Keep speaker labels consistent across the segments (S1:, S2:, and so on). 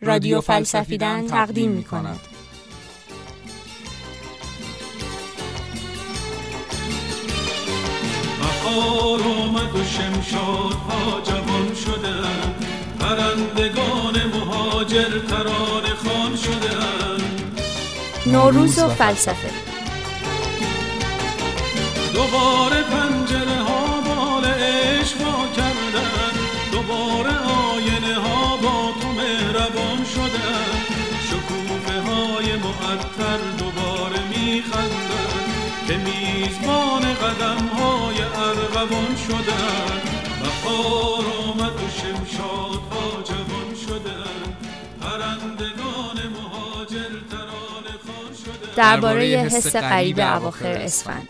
S1: رادیو فلسفیدن تقدیم می کند.
S2: بهار آمد و شمشادها جوان شده. پرندگان مهاجر تران خان شده.
S1: نوروز و فلسفه.
S2: دوباره پنجره میزبان قدم های ارغوان شدن بهار آمد و شمشاد ها جوان شدن پرندگان مهاجر تران خان شدن
S1: درباره حس غریب اواخر اسفند.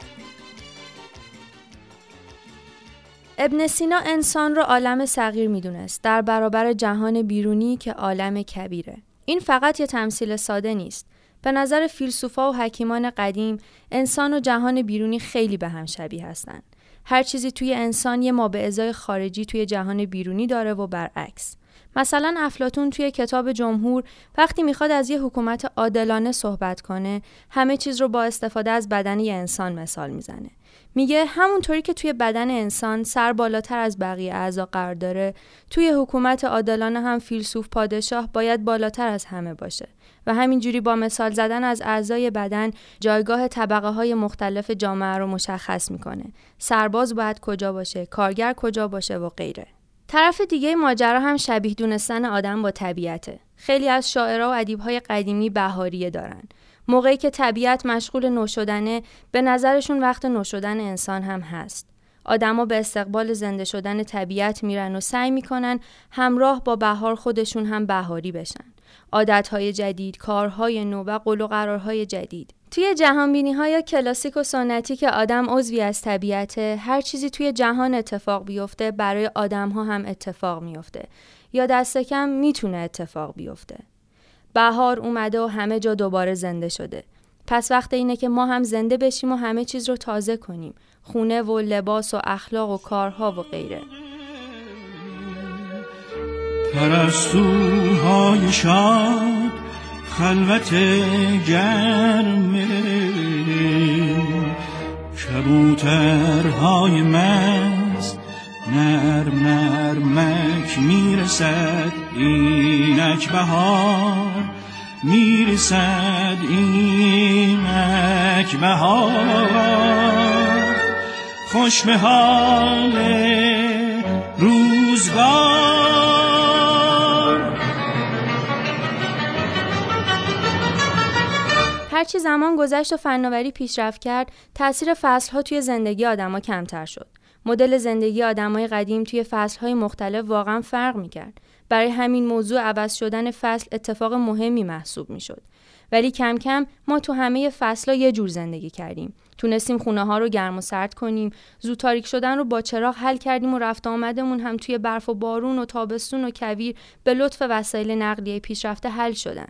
S1: ابن سینا انسان را عالم صغیر می‌دونست. در برابر جهان بیرونی که عالم کبیره. این فقط یه تمثیل ساده نیست. به نظر فیلسوفا و حکیمان قدیم انسان و جهان بیرونی خیلی به هم شبیه هستند هر چیزی توی انسان یه ما به ازای خارجی توی جهان بیرونی داره و برعکس. مثلا افلاتون توی کتاب جمهور وقتی می‌خواد از یه حکومت عادلانه صحبت کنه همه چیز رو با استفاده از بدن یه انسان مثال می‌زنه. میگه همونطوری که توی بدن انسان سر بالاتر از بقیه اعضا قرار داره توی حکومت عادلانه هم فیلسوف پادشاه باید بالاتر از همه باشه. و همینجوری با مثال زدن از اعضای بدن جایگاه طبقه های مختلف جامعه رو مشخص می‌کنه سرباز باید کجا باشه کارگر کجا باشه و غیره طرف دیگه ماجرا هم شبیه دونستن آدم با طبیعته خیلی از شاعرها و ادیبهای قدیمی بهاریه دارن موقعی که طبیعت مشغول نوشدنه به نظرشون وقت نوشدن انسان هم هست. آدما به استقبال زنده شدن طبیعت میرن و سعی می‌کنن همراه با بهار خودشون هم بهاری بشن. عادتهای جدید، کارهای نو و قول و قرارهای جدید. توی جهانبینی های کلاسیک و سنتی که آدم عضوی از طبیعته هر چیزی توی جهان اتفاق بیفته برای آدم ها هم اتفاق میفته یا دست کم می‌تونه اتفاق بیفته. بهار اومده و همه جا دوباره زنده شده. پس وقت اینه که ما هم زنده بشیم و همه چیز رو تازه کنیم. خونه و لباس و اخلاق و کارها و غیره.
S2: پرستوهای شاد خلوت گرمه کبوترهای مست نرم نرمک می‌رسد اینک بهار می‌رسد اینک بهار. خوش به حال روزگار
S1: هرچی زمان گذشت و فناوری پیشرفت کرد تاثیر فصلها توی زندگی آدما کمتر شد مدل زندگی آدمای قدیم توی فصلهای مختلف واقعا فرق می‌کرد. برای همین موضوع عوض شدن فصل اتفاق مهمی محسوب می‌شد. ولی کم کم ما تو همه فصلها یه جور زندگی کردیم. تونستیم خونه ها رو گرم و سرد کنیم، زود تاریک شدن رو با چراغ حل کردیم و رفت آمدمون هم توی برف و بارون و تابستون و کویر به لطف وسایل نقلیه پیشرفته حل شدن.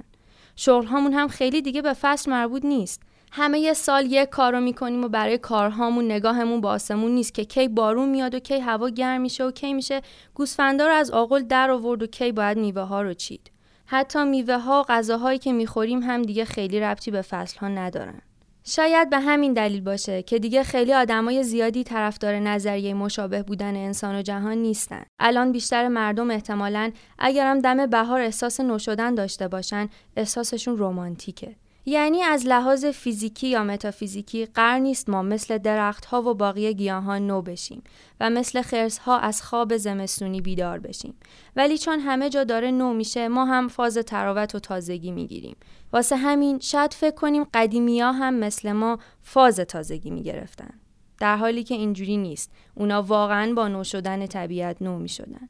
S1: شغل هامون هم خیلی دیگه به فصل مربوط نیست. همه یه سال یک کار رو می‌کنیم و برای کارهامون نگاهمون با آسمون نیست که کی بارون میاد و کی هوا گرم میشه و کی میشه گوسفندا رو از آغل در آورد و کی باید میوه ها رو چید. حتی میوه ها و غذاهایی که می‌خوریم هم دیگه خیلی ربطی به فصل ها ندارن. شاید به همین دلیل باشه که دیگه خیلی آدمای زیادی طرفدار نظریه مشابه بودن انسان و جهان نیستن. الان بیشتر مردم احتمالاً اگرم دم بهار احساس نوشدن داشته باشن، احساسشون رمانتیکه. یعنی از لحاظ فیزیکی یا متافیزیکی قرار نیست ما مثل درختها و باقی گیاهان نو بشیم و مثل خرسها از خواب زمستونی بیدار بشیم. ولی چون همه جا داره نو میشه ما هم فاز تراوت و تازگی می‌گیریم. واسه همین شاید فکر کنیم قدیمی ها هم مثل ما فاز تازگی می‌گرفتن. در حالی که اینجوری نیست. اونا واقعا با نو شدن طبیعت نو می‌شدن.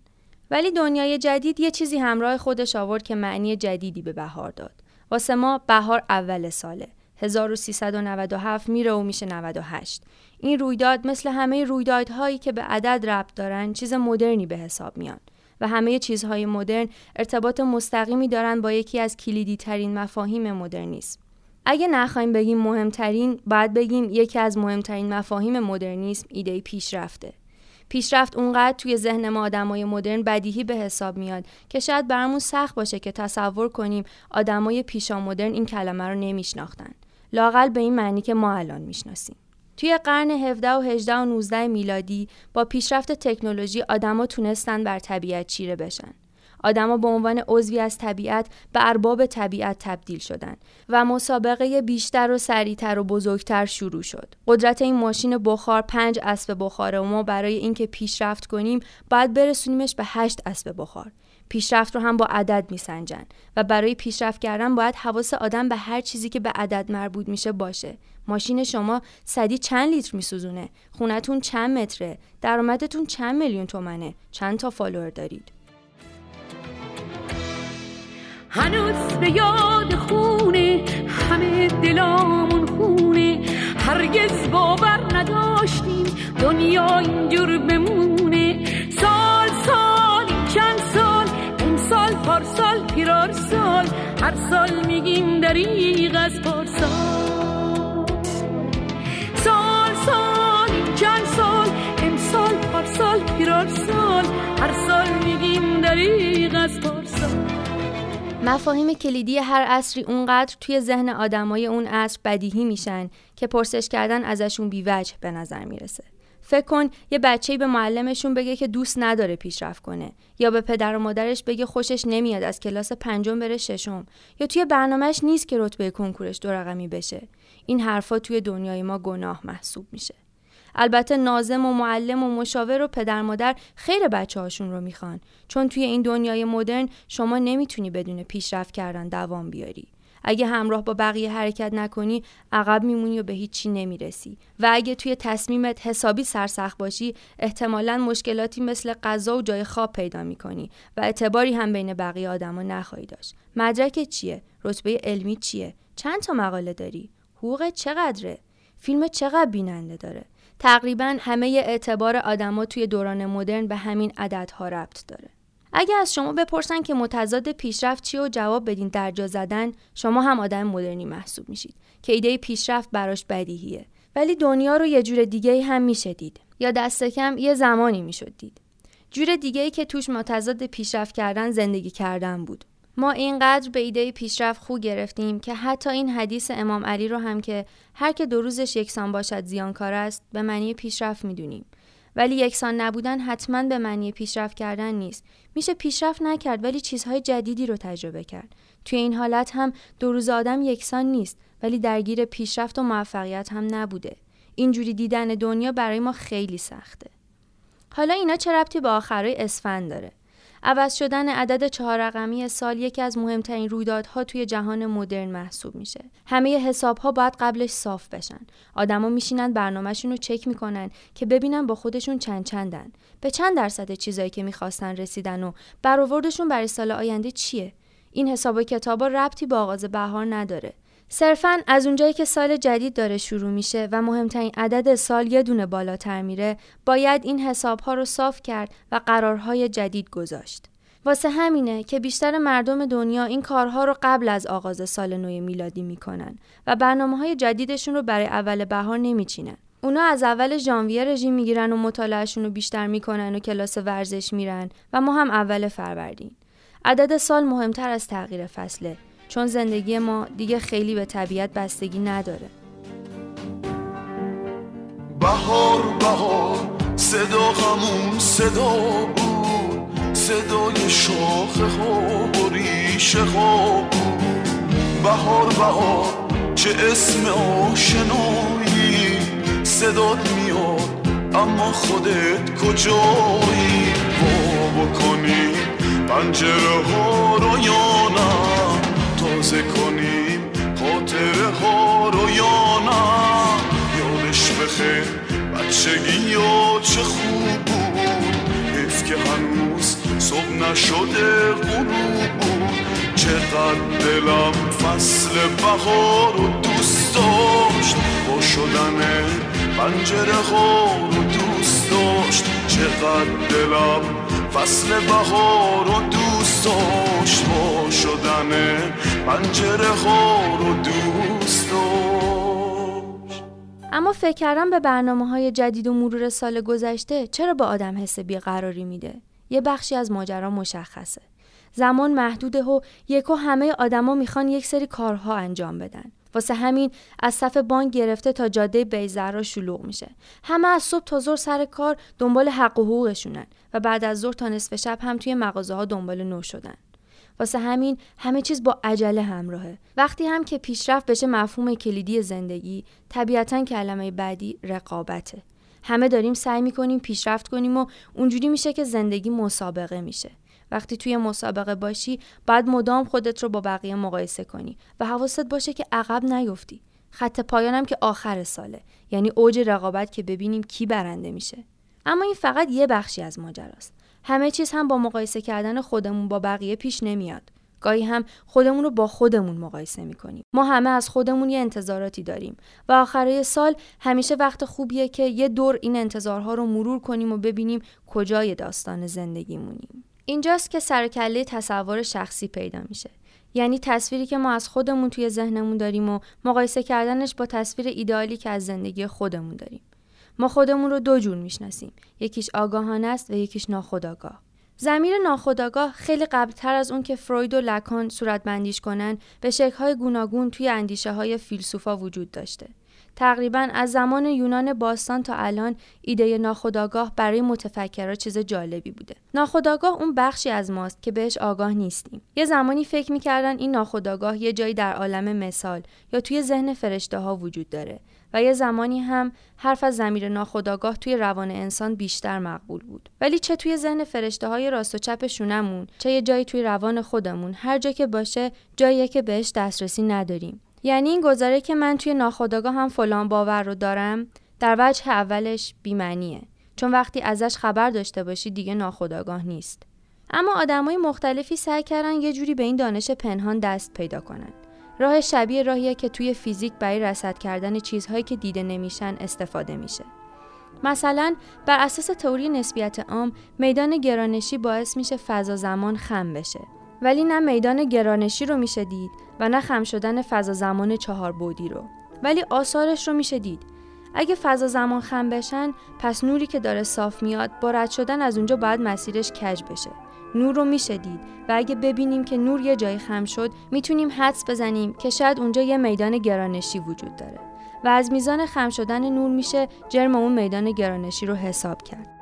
S1: ولی دنیای جدید یه چیزی همراه خودش آورد که معنی جدیدی به بهار داد. واسه ما بهار اول ساله. 1397 میره و میشه 98 این رویداد مثل همه رویدادهایی که به عدد ربط دارن چیز مدرنی به حساب میان و همه چیزهای مدرن ارتباط مستقیمی دارن با یکی از کلیدی ترین مفاهیم مدرنیسم. اگه نخوایم بگیم مهمترین باید بگیم یکی از مهمترین مفاهیم مدرنیسم ایده پیشرفته. پیشرفت اونقدر توی ذهن ما آدمای مدرن بدیهی به حساب میاد که شاید برامون سخت باشه که تصور کنیم آدمای پیشا مدرن این کلمه رو نمیشناختن لاقل به این معنی که ما الان می‌شناسیم توی قرن 17 و 18 و 19 میلادی با پیشرفت تکنولوژی آدما تونستن بر طبیعت چیره بشن. آدما به عنوان عضوی از طبیعت به ارباب طبیعت تبدیل شدند و مسابقه بیشتر و سریعتر و بزرگتر شروع شد. قدرت این ماشین بخار پنج اسب بخاره و ما برای اینکه پیشرفت کنیم باید برسونیمش به هشت اسب بخار. پیشرفت رو هم با عدد میسنجن و برای پیشرفت کردن باید حواس آدم به هر چیزی که به عدد مربوط میشه باشه. ماشین شما صدی چند لیتر میسوزونه؟ خونتون چند متره؟ درآمدتون چند میلیون تومنه؟ چند تا فالوور دارید؟
S3: هنوز به یاد خونه همه دلامون خونه. هرگز باور نداشتیم دنیا اینجور بمونه. سال سال چند سال این سال پیرار سال. هر سال میگیم دریغ از پارسال سال. سال چند سال امسال پارسال پیرار سال. هر سال میگیم دریغ از پارسال
S1: مفاهیم کلیدی هر عصری اونقدر توی ذهن آدمای اون عصر بدیهی میشن که پرسش کردن ازشون بیوجه به نظر می‌رسه. فکر کن یه بچه به معلمشون بگه که دوست نداره پیشرفت کنه یا به پدر و مادرش بگه خوشش نمیاد از کلاس پنجم بره ششم یا توی برنامهش نیست که رتبه کنکورش دو رقمی بشه این حرفا توی دنیای ما گناه محسوب میشه البته نازم و معلم و مشاور و پدر مادر خیر بچه هاشون رو می‌خوان. چون توی این دنیای مدرن شما نمی‌تونی بدون پیشرفت کردن دوام بیاری. اگه همراه با بقیه حرکت نکنی عقب میمونی و به هیچی نمی‌رسی. و اگه توی تصمیمت حسابی سرسخت باشی احتمالا مشکلاتی مثل غذا و جای خواب پیدا می‌کنی و اعتباری هم بین بقیه آدما نخواهی داشت. مدرک چیه؟ رتبه علمی چیه؟ چند تا مقاله داری؟ حقوق چقدره؟ فیلم چقدر بیننده داره؟ تقریبا همه اعتبار آدما توی دوران مدرن به همین عددها ربط داره. اگه از شما بپرسن که متضاد پیشرفت چی و جواب بدین در جا زدن شما هم آدم مدرنی محسوب میشید که ایده پیشرفت براش بدیهیه. ولی دنیا رو یه جور دیگه هم میشه دید. یا دست کم یه زمانی می‌شد دید. جور دیگه ای که توش متضاد پیشرفت کردن زندگی کردن بود. ما اینقدر به ایده پیشرفت خو گرفتیم که حتی این حدیث امام علی رو هم که هر که دو روزش یکسان باشد زیانکار است به معنی پیشرفت می‌دونیم. ولی یکسان نبودن حتما به معنی پیشرفت کردن نیست. میشه پیشرفت نکرد ولی چیزهای جدیدی رو تجربه کرد. توی این حالت هم دو روز آدم یکسان نیست ولی درگیر پیشرفت و موفقیت هم نبوده. اینجوری دیدن دنیا برای ما خیلی سخته. حالا اینا چه ربطی به آخرای اسفند داره؟ عوض شدن عدد چهار رقمی سال یکی از مهمترین رویدادها توی جهان مدرن محسوب میشه. همه حساب ها باید قبلش صاف بشن. آدما میشینن برنامهشون رو چک می‌کنن که ببینن با خودشون چند چندن. به چند درصد چیزایی که می‌خواستن رسیدن و برآوردشون برای سال آینده چیه؟ این حساب و کتابا ربطی با آغاز بهار نداره. صرفا از اونجایی که سال جدید داره شروع میشه و مهمترین عدد سال یه دونه بالاتر میره باید این حساب ها رو صاف کرد و قرارهای جدید گذاشت. واسه همینه که بیشتر مردم دنیا این کارها رو قبل از آغاز سال نو میلادی می‌کنن و برنامه های جدیدشون رو برای اول بهار نمیچینن. اونا از اول ژانویه رژیم می‌گیرن و مطالعهشون رو بیشتر می‌کنن و کلاس ورزش میرن و ما هم اول فروردین. عدد سال مهمتر از تغییر فصله چون زندگی ما دیگه خیلی به طبیعت بستگی نداره.
S4: بهار بهار صدا غمون صدا بود. صدای شاخه ها و ریشه ها بود. بهار بهار چه اسم آشنایی. صدات میاد اما خودت کجایی؟ با بکنی پنجره ها رو یا نه؟ تازه کنیم خاطره ها رو یا نه یادش بخیر بچگی یا چه خوب بود. حیف که هنوز صبح نشده غروب. بود چقدر دلم فصل بهار رو دوست داشت. با شدن پنجره ها رو دوست داشت. چقدر دلم فصل بهار رو دوست داشت. با شدن پنجره ها رو دوست داشت
S1: اما فکر کردن به برنامه های جدید و مرور سال گذشته چرا به آدم حس بیقراری میده؟ یه بخشی از ماجرا مشخصه. زمان محدوده و یکو همه آدما می‌خوان یک سری کارها انجام بدن. واسه همین از صف بانک گرفته تا جاده بیزرا شلوغ میشه. همه از صبح تا ظهر سر کار دنبال حق و حقوقشونن و بعد از ظهر تا نصف شب هم توی مغازه ها دنبال نو شدن. واسه همین همه چیز با عجله همراهه. وقتی هم که پیشرفت بشه مفهوم کلیدی زندگی طبیعتا کلمه بعدی رقابته. همه داریم سعی می‌کنیم پیشرفت کنیم و اونجوری میشه که زندگی مسابقه میشه. وقتی توی مسابقه باشی باید مدام خودت رو با بقیه مقایسه کنی و حواست باشه که عقب نیفتی. خط پایانم که آخر ساله. یعنی اوج رقابت که ببینیم کی برنده میشه. اما این فقط یه بخشی از ماجراست. همه چیز هم با مقایسه کردن خودمون با بقیه پیش نمیاد. گاهی هم خودمون رو با خودمون مقایسه می‌کنیم. ما همه از خودمون یه انتظاراتی داریم و آخره سال همیشه وقت خوبیه که یه دور این انتظارها رو مرور کنیم و ببینیم کجای داستان زندگیمونیم. اینجاست که سرکله تصور شخصی پیدا میشه. یعنی تصویری که ما از خودمون توی ذهنمون داریم و مقایسه کردنش با تصویر ایدئالی که از زندگی خودمون داریم. ما خودمون رو دو جور می‌شناسیم یکیش آگاهانه است و یکیش ناخودآگاه زمیر ناخودآگاه خیلی قبلتر از اون که فروید و لکان صورت بندیش کنن به شکل‌های گوناگون توی اندیشه های فیلسوفا وجود داشته. تقریبا از زمان یونان باستان تا الان ایده ناخودآگاه برای متفکرها چیز جالبی بوده. ناخودآگاه اون بخشی از ماست که بهش آگاه نیستیم. یه زمانی فکر می‌کردن این ناخودآگاه یه جایی در عالم مثال یا توی ذهن فرشته ها وجود داره و یه زمانی هم حرف از زمیر ناخودآگاه توی روان انسان بیشتر مقبول بود ولی چه توی ذهن فرشته های راست و چپ شونمون چه یه جایی توی روان خودمون هر جا که باشه جاییه که بهش دسترسی نداریم یعنی این گذاره که من توی ناخودآگاه هم فلان باور رو دارم در وجه اولش بیمعنیه. چون وقتی ازش خبر داشته باشی دیگه ناخودآگاه نیست. اما آدمای مختلفی سعی کردن یه جوری به این دانش پنهان دست پیدا کنن. راه شبیه راهیه که توی فیزیک برای رصد کردن چیزهایی که دیده نمیشن استفاده میشه. مثلا بر اساس تئوری نسبیت عام میدان گرانشی باعث میشه فضا زمان خم بشه. ولی نه میدان گرانشی رو میشه دید و نه خم شدن فضا زمان چهار بودی رو. ولی آثارش رو میشه دید. اگه فضا زمان خم بشن پس نوری که داره صاف میاد با رد شدن از اونجا باید مسیرش کج بشه. نور رو میشه دید و اگه ببینیم که نور یه جایی خم شد می‌تونیم حدس بزنیم که شاید اونجا یه میدان گرانشی وجود داره. و از میزان خم شدن نور میشه جرم اون میدان گرانشی رو حساب کرد.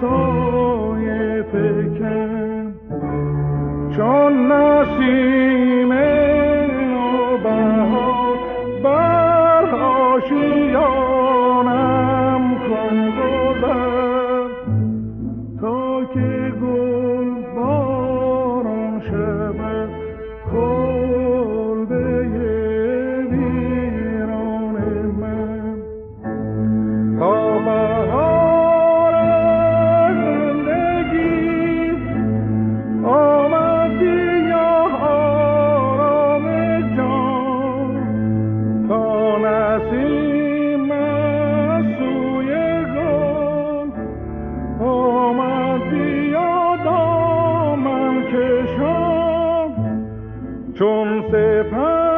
S1: سایه فکر. چون نسیم چون سپر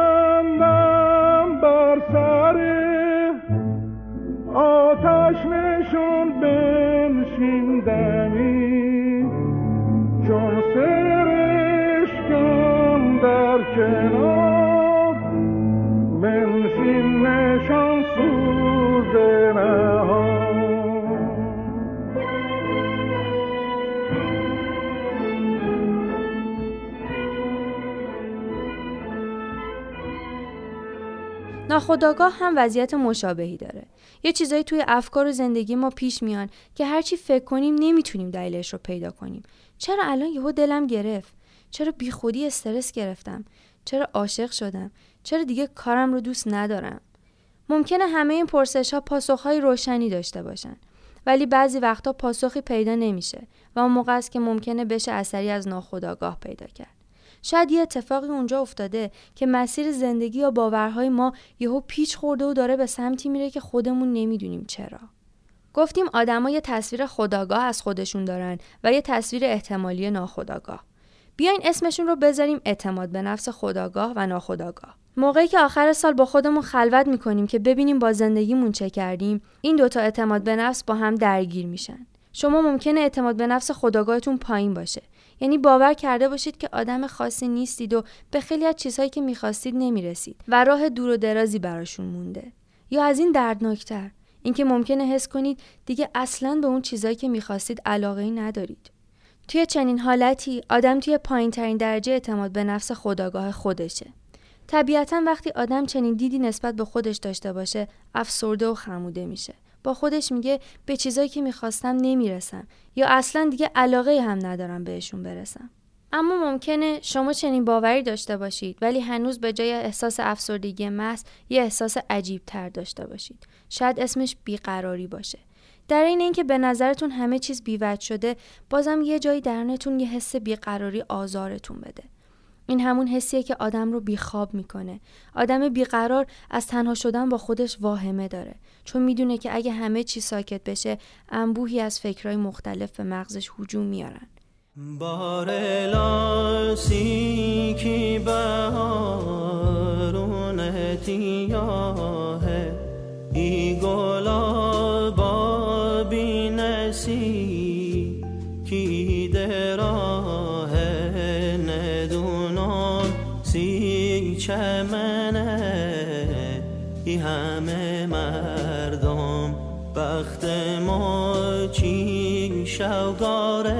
S1: ناخداگاه هم وضعیت مشابهی داره. یه چیزایی توی افکار و زندگی ما پیش میان که هرچی فکر کنیم نمی‌تونیم دلیلش رو پیدا کنیم. چرا الان یهو دلم گرفت؟ چرا بیخودی استرس گرفتم؟ چرا عاشق شدم؟ چرا دیگه کارم رو دوست ندارم؟ ممکنه همه این پرسش ها پاسخهای روشنی داشته باشن. ولی بعضی وقتا پاسخی پیدا نمیشه و اون موقع است که ممکنه بشه اثری از ناخداگاه پیدا کرد. شاید یه اتفاقی اونجا افتاده که مسیر زندگی یا باورهای ما یهو پیچ خورده و داره به سمتی میره که خودمون نمی‌دونیم چرا. گفتیم آدما یه تصویر خداگاه از خودشون دارن و یه تصویر احتمالی ناخداگاه. بیاین اسمشون رو بذاریم اعتماد به نفس خداگاه و ناخداگاه. موقعی که آخر سال با خودمون خلوت می‌کنیم که ببینیم با زندگیمون چه کردیم این دوتا اعتماد به نفس با هم درگیر میشن. شما ممکنه اعتماد به نفس خداگاهتون پایین باشه. یعنی باور کرده باشید که آدم خاصی نیستید و به خیلی از چیزهایی که می‌خواستید نمی‌رسید و راه دور و درازی براشون مونده. یا از این دردناکتر اینکه ممکنه حس کنید دیگه اصلا به اون چیزهایی که می‌خواستید علاقه ای ندارید. توی چنین حالتی آدم توی پایین ترین درجه اعتماد به نفس خداگاه خودشه. طبیعتا وقتی آدم چنین دیدی نسبت به خودش داشته باشه افسرده و خموده میشه. با خودش میگه به چیزایی که می‌خواستم نمی‌رسم یا اصلا دیگه علاقه هم ندارم بهشون برسم. اما ممکنه شما چنین باوری داشته باشید ولی هنوز به جای احساس افسردگی محض یه احساس عجیب تر داشته باشید. شاید اسمش بیقراری باشه. در این اینکه به نظرتون همه چیز بیوت شده بازم یه جایی درنتون یه حس بیقراری آزارتون بده. این همون حسیه که آدم رو بیخواب می‌کنه. آدم بیقرار از تنها شدن با خودش واهمه داره. چون می‌دونه که اگه همه چی ساکت بشه انبوهی از فکرهای مختلف به مغزش هجوم میارن.
S5: بار لاسی کی همه مردم بخت ما چی شوگاره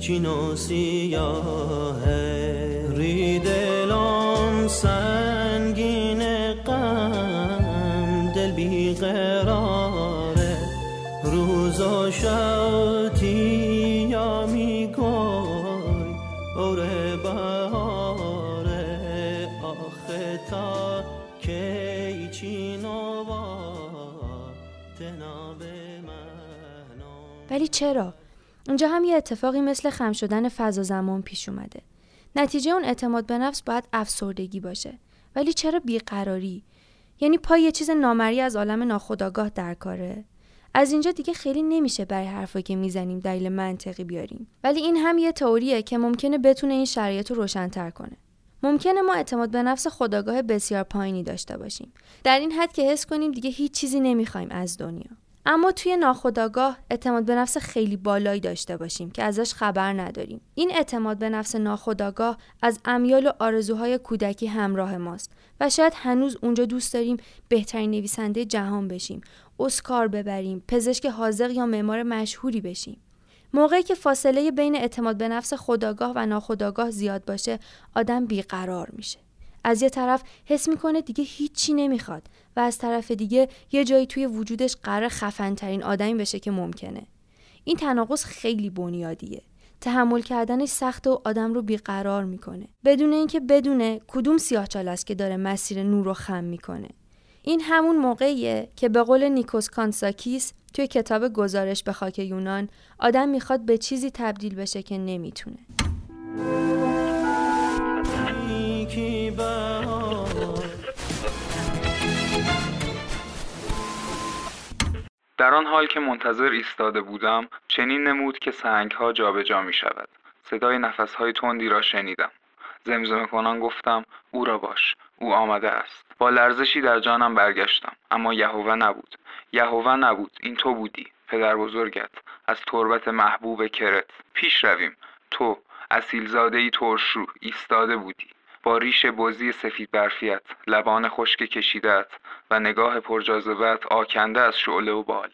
S5: چین و سیاهه ری دلم سنگین غم دل بیقراره روز و شوتی یا میگوی اوره بهاره آخه تا
S1: ولی چرا؟ اونجا هم یه اتفاقی مثل خم شدن فضا زمان پیش اومده. نتیجه اون اعتماد به نفس باید افسردگی باشه. ولی چرا بیقراری؟ یعنی پای یه چیز نامری از عالم ناخودآگاه در کاره؟ از اینجا دیگه خیلی نمیشه برای حرفایی که می‌زنیم دلیل منطقی بیاریم. ولی این هم یه تئوریه که ممکنه بتونه این شرایط رو روشنتر کنه. ممکنه ما اعتماد به نفس خداگاه بسیار پایینی داشته باشیم. در این حد که حس کنیم دیگه هیچ چیزی نمی‌خوایم از دنیا. اما توی ناخودآگاه اعتماد به نفس خیلی بالایی داشته باشیم که ازش خبر نداریم. این اعتماد به نفس ناخودآگاه از امیال و آرزوهای کودکی همراه ماست و شاید هنوز اونجا دوست داریم بهترین نویسنده جهان بشیم اسکار ببریم پزشک حاضق یا معمار مشهوری بشیم. موقعی که فاصله بین اعتماد به نفس خداگاه و ناخودآگاه زیاد باشه آدم بیقرار میشه. از یه طرف حس می‌کنه دیگه هیچی نمی‌خواد و از طرف دیگه یه جایی توی وجودش قرار خفنترین آدمی بشه که ممکنه. این تناقض خیلی بنیادیه. تحمل کردنش سخت و آدم رو بیقرار می‌کنه. بدون اینکه بدونه کدوم سیاهچال است که داره مسیر نور رو خم می‌کنه. این همون موقعیه که به قول نیکوس کانساکیس توی کتاب گزارش به خاک یونان آدم می‌خواد به چیزی تبدیل بشه که نمی‌تونه.
S6: در آن حال که منتظر ایستاده بودم چنین نمود که سنگها جابجا می شود صدای نفسهای تندی را شنیدم. زمزمه کنان گفتم او را باش او آمده است. با لرزشی در جانم برگشتم اما یهوه نبود. یهوه نبود این تو بودی پدر بزرگت از تربت محبوب کرت. پیش رویم. تو اصیلزاده ای ترشرو ایستاده بودی. با ریش بزی سفید برفیت لبان خشک کشیدت و نگاه پرجاذبت آکنده از شعله و بال.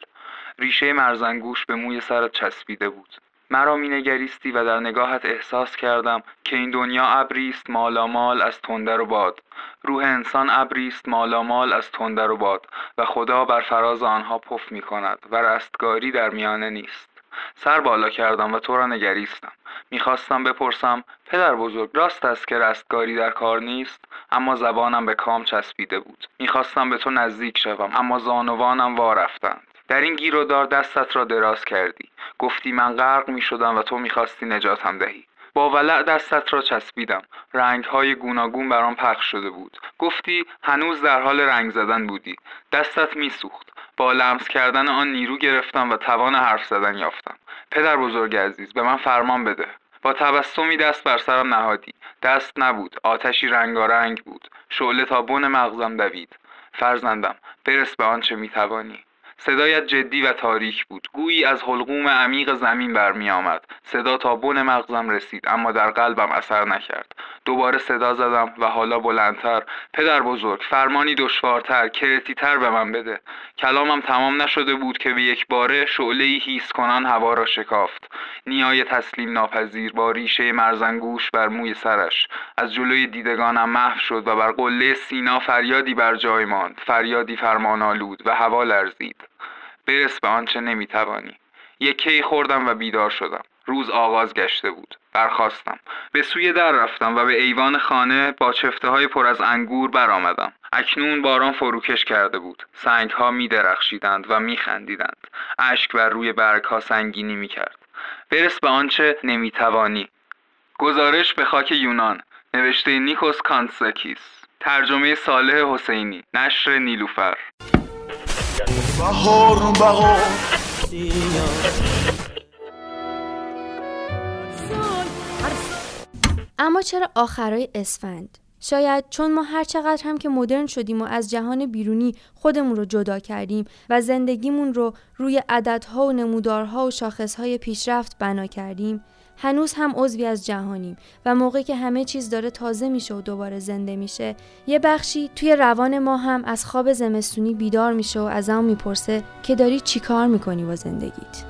S6: ریشه مرزنگوش به موی سرت چسبیده بود. مرا مینگریستی و در نگاهت احساس کردم که این دنیا ابری است مالامال از تندر و باد. روح انسان ابری است مالامال از تندر و باد و خدا بر فراز آنها پف می کند و رستگاری در میانه نیست. سر بالا کردم و تو را نگریستم. می‌خواستم بپرسم پدر بزرگ راست است که رستگاری در کار نیست؟ اما زبانم به کام چسبیده بود. می‌خواستم به تو نزدیک شوم اما زانوانم وا رفتند. در این گیر و دار دستت را دراز کردی. گفتی من غرق می شدم و تو می‌خواستی نجاتم دهی. با ولع دستت را چسبیدم. رنگهای گوناگون برام پخش شده بود. گفتی هنوز در حال رنگ زدن بودی. دستت میسوخت. با لمس کردن آن نیرو گرفتم و توان حرف زدن یافتم. پدر بزرگ عزیز به من فرمان بده. با تبسمی دست بر سرم نهادی. دست نبود آتشی رنگارنگ بود. شعله تا بن مغزم دوید. فرزندم برس به آنچه می‌توانی. صدایت جدی و تاریک بود. گویی از حلقوم عمیق زمین برمی آمد صدا تا بن مغزم رسید اما در قلبم اثر نکرد. دوباره صدا زدم و حالا بلندتر. پدر بزرگ فرمانی دشوارتر کرتیتر به من بده. کلامم تمام نشده بود که به یک باره شعله هیس کنان هوا را شکافت. نیای تسلیم ناپذیر با ریشه مرزنگوش بر موی سرش. از جلوی دیدگانم محو شد و بر قله سینا فریادی بر جای ماند. فریادی فرمانآلود و هوا لرزید. برس به آنچه نمی‌توانی. یکی خوردم و بیدار شدم. روز آغاز گشته بود. برخواستم به سوی در رفتم و به ایوان خانه با چفته های پر از انگور برآمدم. اکنون باران فروکش کرده بود. سنگ ها می درخشیدند و می خندیدند اشک بر روی برگ ها سنگینی می کرد برس به آنچه نمی‌توانی. گزارش به خاک یونان. نوشته نیکوس کازانتزاکیس ترجمه صالح حسینی. نشر نیلوفر.
S4: بهار بهار
S1: اما چرا آخرای اسفند؟ شاید چون ما هر چقدر هم که مدرن شدیم و از جهان بیرونی خودمون رو جدا کردیم و زندگیمون رو روی عددها و نمودارها و شاخصهای پیشرفت بنا کردیم هنوز هم عضوی از جهانیم و موقعی که همه چیز داره تازه میشه و دوباره زنده میشه یه بخشی توی روان ما هم از خواب زمستونی بیدار میشه و از اون می‌پرسه که داری چیکار می‌کنی با زندگیت؟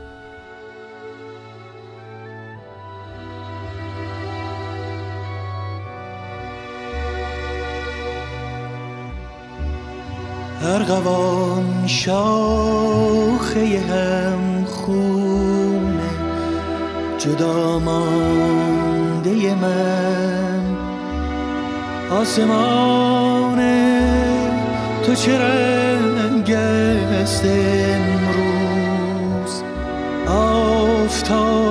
S7: ارغوان شاخه هم خونه جدا مانده من. آسمان تو چه رنگ است امروز؟ آفتابیست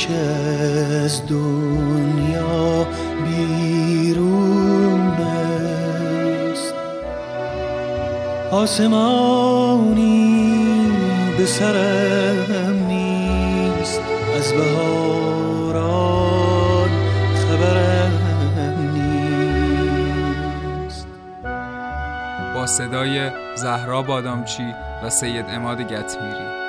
S7: که از دنیا بیرون است. آسمانی به سرم نیست از بهاران خبرم نیست.
S6: با صدای زهرا بادامچی و سید اماد گتمیری.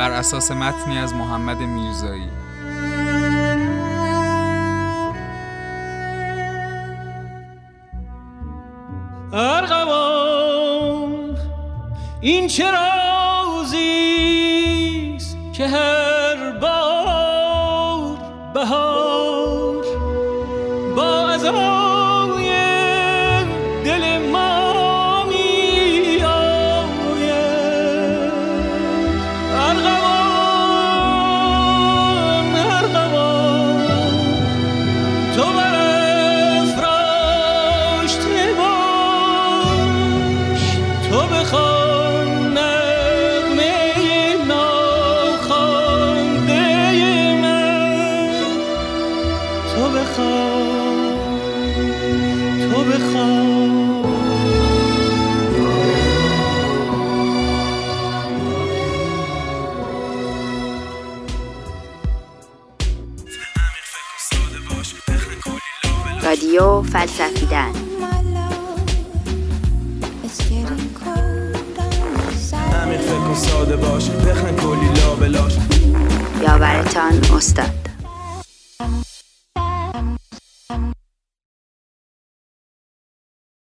S6: بر اساس متنی از محمد میرزایی.
S7: ارغوان
S8: این چه رازیست که هر تو
S9: فلسفیدن.
S10: عمیق فکر کن ساده باش بخن کلی لابلاش
S9: یاورتان استاد.